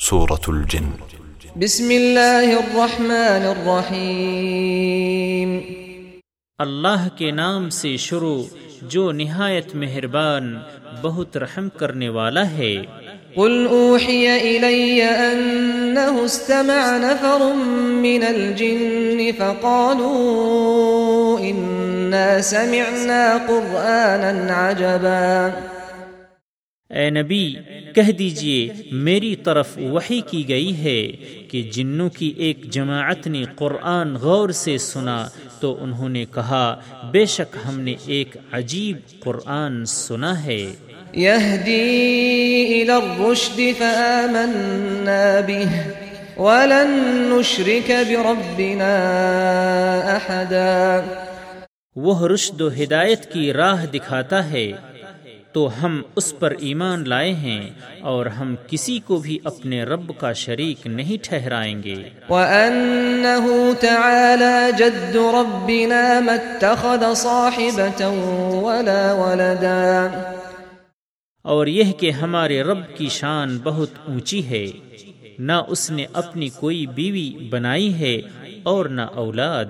سورة الجن. بسم اللہ الرحمن الرحیم۔ اللہ کے نام سے شروع جو نہایت مہربان بہت رحم کرنے والا ہے۔ قل اوحی الی انه استمع نفر من الجن فقالوا انا سمعنا قرآنا عجبا۔ اے نبی کہہ دیجیے میری طرف وحی کی گئی ہے کہ جنوں کی ایک جماعت نے قرآن غور سے سنا تو انہوں نے کہا بے شک ہم نے ایک عجیب قرآن سنا ہے۔ يهدي إلى الرشد فآمنا به ولن نشرك بربنا أحدا وہ رشد و ہدایت کی راہ دکھاتا ہے۔ تو ہم اس پر ایمان لائے ہیں اور ہم کسی کو بھی اپنے رب کا شریک نہیں ٹھہرائیں گے۔ وأنه تعالى جد ربنا ما اتخذ صاحبة ولا ولدا۔ اور یہ کہ hمارے رب کی شان بہت اونچی ہے۔ نہ اس نے اپنی کوئی بیوی بنائی ہے اور نہ اولاد۔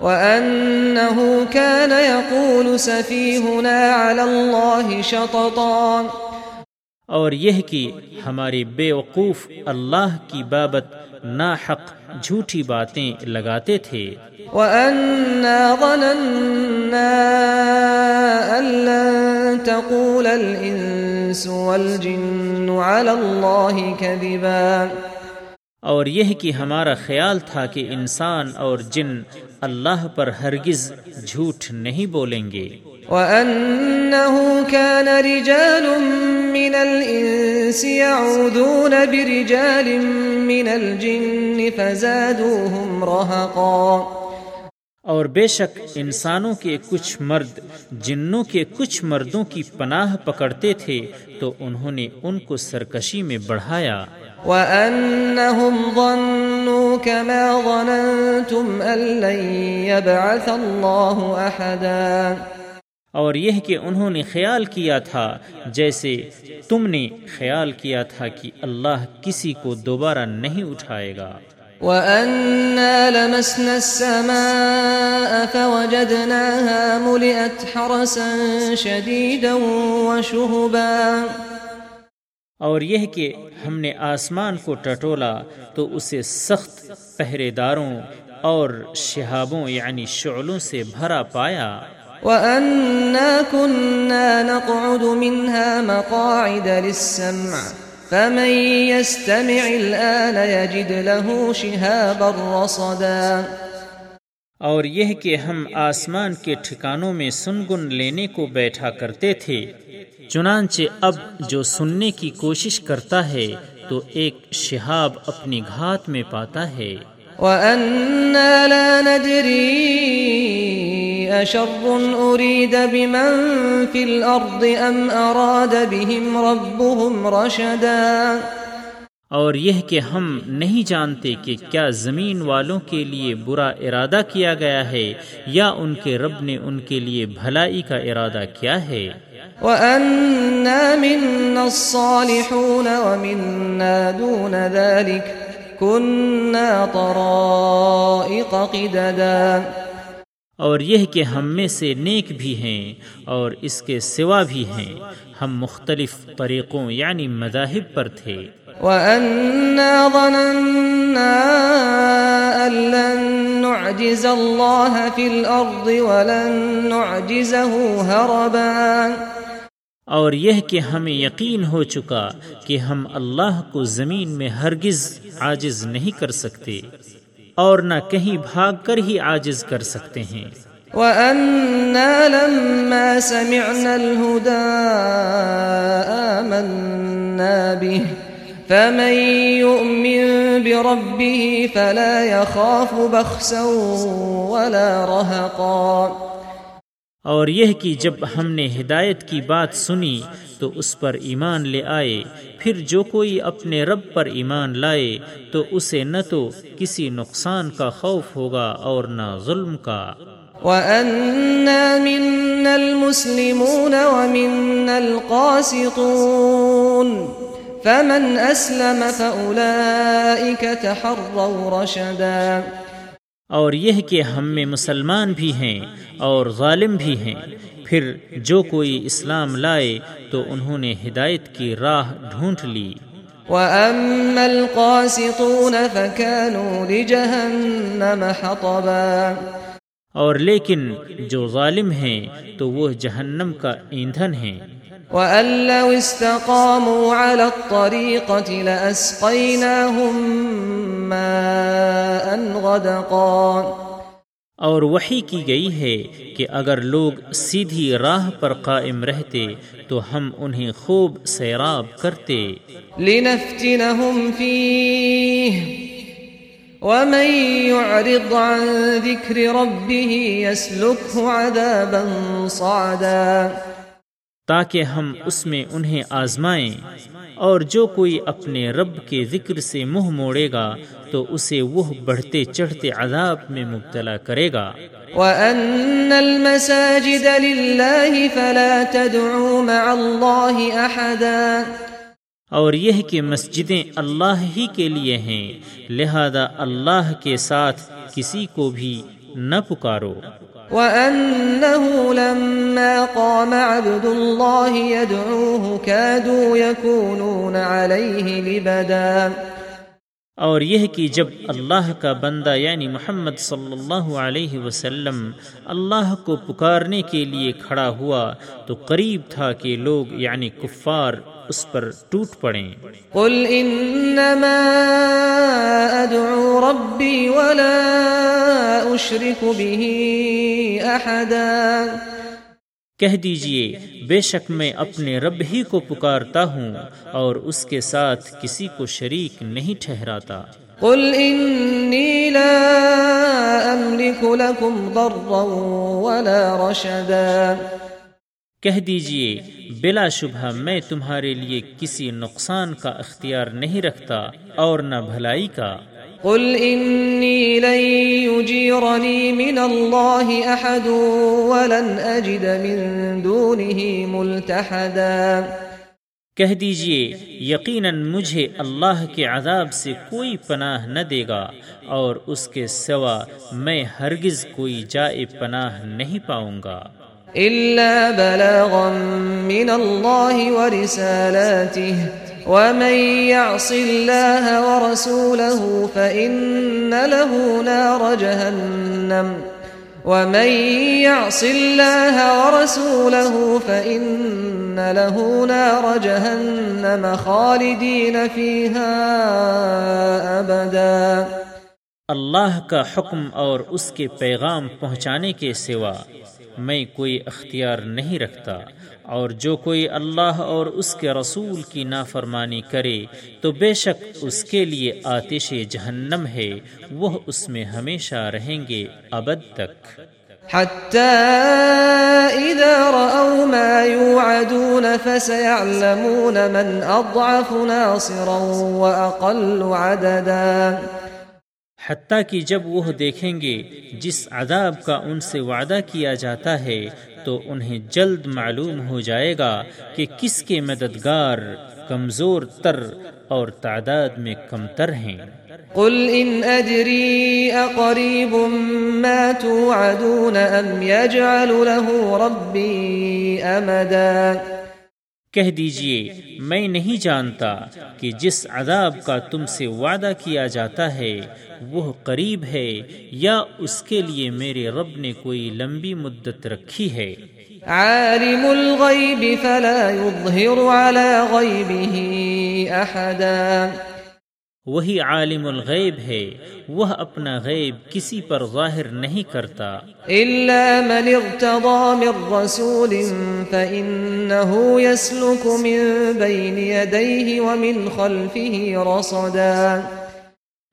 وأنه كان يقول سفيهنا على الله شططا اور یہ کہ ہمارے بے وقوف اللہ کی بابت ناحق جھوٹی باتیں لگاتے تھے۔ وأنا ظننا أن لن تقول الإنس والجن على الله كذبا اور یہ کہ ہمارا خیال تھا کہ انسان اور جن اللہ پر ہرگز جھوٹ نہیں بولیں گے۔ وَأَنَّهُ كَانَ رِجَالٌ مِّنَ الْإِنسِ يَعُوذُونَ بِرِجَالٍ مِّنَ الْجِنِّ فَزَادُوهُمْ رَهَقًا۔ اور بے شک انسانوں کے کچھ مرد جنوں کے کچھ مردوں کی پناہ پکڑتے تھے تو انہوں نے ان کو سرکشی میں بڑھایا۔ وأنهم ظنوا كما ظننتم أن لن يبعث الله أحدا۔ اور یہ کہ انہوں نے خیال کیا تھا جیسے تم نے خیال کیا تھا کہ اللہ کسی کو دوبارہ نہیں اٹھائے گا۔ وأنا لمسنا السماء فوجدناها ملئت حرسا شديدا وشهبا اور یہ کہ ہم نے آسمان کو ٹٹولا تو اسے سخت پہرے داروں اور شہابوں یعنی شعلوں سے بھرا پایا۔ وأنا كنا نقعد منها مقاعد للسمع فمن يستمع الآن يجد له شهابا رصدا اور یہ کہ ہم آسمان کے ٹھکانوں میں سنگن لینے کو بیٹھا کرتے تھے چنانچہ اب جو سننے کی کوشش کرتا ہے تو ایک شہاب اپنی گھات میں پاتا ہے۔ وأنا لا ندري أشر أريد بمن في الأرض أم أراد بهم ربهم رشدا؟ اور یہ کہ ہم نہیں جانتے کہ کیا زمین والوں کے لیے برا ارادہ کیا گیا ہے یا ان کے رب نے ان کے لیے بھلائی کا ارادہ کیا ہے۔ وأنا منا الصالحون ومنا دون ذلك كنا طرائق قددا۔ اور یہ کہ ہم میں سے نیک بھی ہیں اور اس کے سوا بھی ہیں۔ ہم مختلف طریقوں یعنی مذاہب پر تھے۔ وأنا ظننا أن لن نعجز الله في الأرض ولن نعجزه هربا۔ اور یہ کہ ہمیں یقین ہو چکا کہ ہم اللہ کو زمین میں ہرگز عاجز نہیں کر سکتے۔ اور نہ کہیں بھاگ کر ہی عاجز کر سکتے ہیں۔ وَأَنَّا لَمَّا سَمِعْنَا الهدى آمَنَّا بِهِ فَمَن يُؤْمِن بِرَبِّهِ فلا يَخَافُ بَخْسًا وَلَا رَهَقًا اور یہ کہ جب ہم نے ہدایت کی بات سنی تو اس پر ایمان لے آئے، پھر جو کوئی اپنے رب پر ایمان لائے تو اسے نہ تو کسی نقصان کا خوف ہوگا اور نہ ظلم کا۔ وأنا منا المسلمون ومنا القاسطون فمن أسلم فأولئك تحروا رشدا۔ اور یہ کہ ہم میں مسلمان بھی ہیں اور ظالم بھی ہیں۔ پھر جو کوئی اسلام لائے تو انہوں نے ہدایت کی راہ ڈھونڈ لی۔ وأما القاسطون فكانوا لجهنم حطبا۔ اور لیکن جو ظالم ہیں تو وہ جہنم کا ایندھن ہیں۔ وأن لو استقاموا على الطريقة لأسقيناهم ماء غدقا۔ اور وحی کی گئی ہے کہ اگر لوگ سیدھی راہ پر قائم رہتے تو ہم انہیں خوب سیراب کرتے۔ لنفتنهم فيه ومن يعرض عن ذكر ربه يسلكه عذابا صعدا۔ تاکہ ہم اس میں انہیں آزمائیں اور جو کوئی اپنے رب کے ذکر سے منہ موڑے گا تو اسے وہ بڑھتے چڑھتے عذاب میں مبتلا کرے گا۔ وَأَنَّ الْمَسَاجِدَ لِلَّهِ فَلَا تَدْعُوا مَعَ اللَّهِ أَحَدًا۔ اور یہ کہ مسجدیں اللہ ہی کے لیے ہیں لہذا اللہ کے ساتھ کسی کو بھی نہ پکارو۔ وأنه لما قام عبد الله يدعوه كادوا يكونون عليه لبدا۔ اور یہ کہ جب اللہ کا بندہ یعنی محمد صلی اللہ علیہ وسلم اللہ کو پکارنے کے لیے کھڑا ہوا تو قریب تھا کہ لوگ یعنی کفار اس پر ٹوٹ پڑیں۔ قل انما ادعو ربی ولا اشرک به احدا۔ کہہ دیجیے بے شک میں اپنے رب ہی کو پکارتا ہوں اور اس کے ساتھ کسی کو شریک نہیں ٹھہراتا۔ قل انی لا املک لکم ضرا ولا رشدا۔ کہہ دیجیے بلا شبہ میں تمہارے لیے کسی نقصان کا اختیار نہیں رکھتا اور نہ بھلائی کا۔ قل إني لن يجيرني من الله أحد ولن أجد من دونه ملتحدا۔ کہہ دیجیے یقیناً مجھے اللہ کے عذاب سے کوئی پناہ نہ دے گا اور اس کے سوا میں ہرگز کوئی جائے پناہ نہیں پاؤں گا۔ إلا بلاغا من الله ورسالاته. ومن يعص الله ورسوله فإن له نار جهنم. ومن يعص الله ورسوله فإن له نار جهنم خالدين فيها أبدا. اللہ کا حکم اور اس کے پیغام پہنچانے کے سوا میں کوئی اختیار نہیں رکھتا اور جو کوئی اللہ اور اس کے رسول کی نافرمانی کرے تو بے شک اس کے لیے آتش جہنم ہے، وہ اس میں ہمیشہ رہیں گے ابد تک۔ حتى إذا رأوا ما يوعدون فسيعلمون من أضعف ناصرا وأقل عددا۔ حتیٰ کہ جب وہ دیکھیں گے جس عذاب کا ان سے وعدہ کیا جاتا ہے، تو انہیں جلد معلوم ہو جائے گا کہ کس کے مددگار کمزور تر اور تعداد میں کم تر ہیں۔ قل ان ادری اقریب ما توعدون ام يجعل له ربی امدا کہہ دیجیے، میں نہیں جانتا کہ جس عذاب کا تم سے وعدہ کیا جاتا ہے، وہ قریب ہے یا اس کے لیے میرے رب نے کوئی لمبی مدت رکھی ہے۔ عالم الغیب فلا يظهر على غیبه احدا۔ وہی عالم الغیب ہے وہ اپنا غیب کسی پر ظاہر نہیں کرتا۔ الا من ارتضى من رسول فانه يسلك من بين يديه ومن خلفه رصدا۔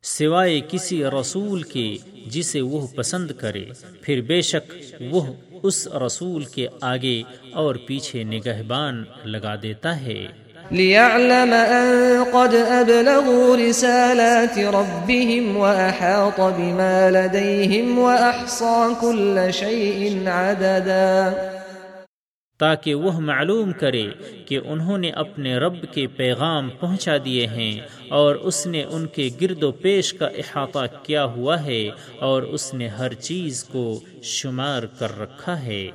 سوائے کسی رسول کے جسے وہ پسند کرے پھر بے شک وہ اس رسول کے آگے اور پیچھے نگہبان لگا دیتا ہے۔ ليعلم أن قد أبلغوا رسالات ربهم وأحاط بما لديهم وأحصى كل شيء عددا۔ تاکہ وہ معلوم کرے کہ انہوں نے اپنے رب کے پیغام پہنچا دیے ہیں اور اس نے ان کے گرد و پیش کا احاطہ کیا ہوا ہے اور اس نے ہر چیز کو شمار کر رکھا ہے۔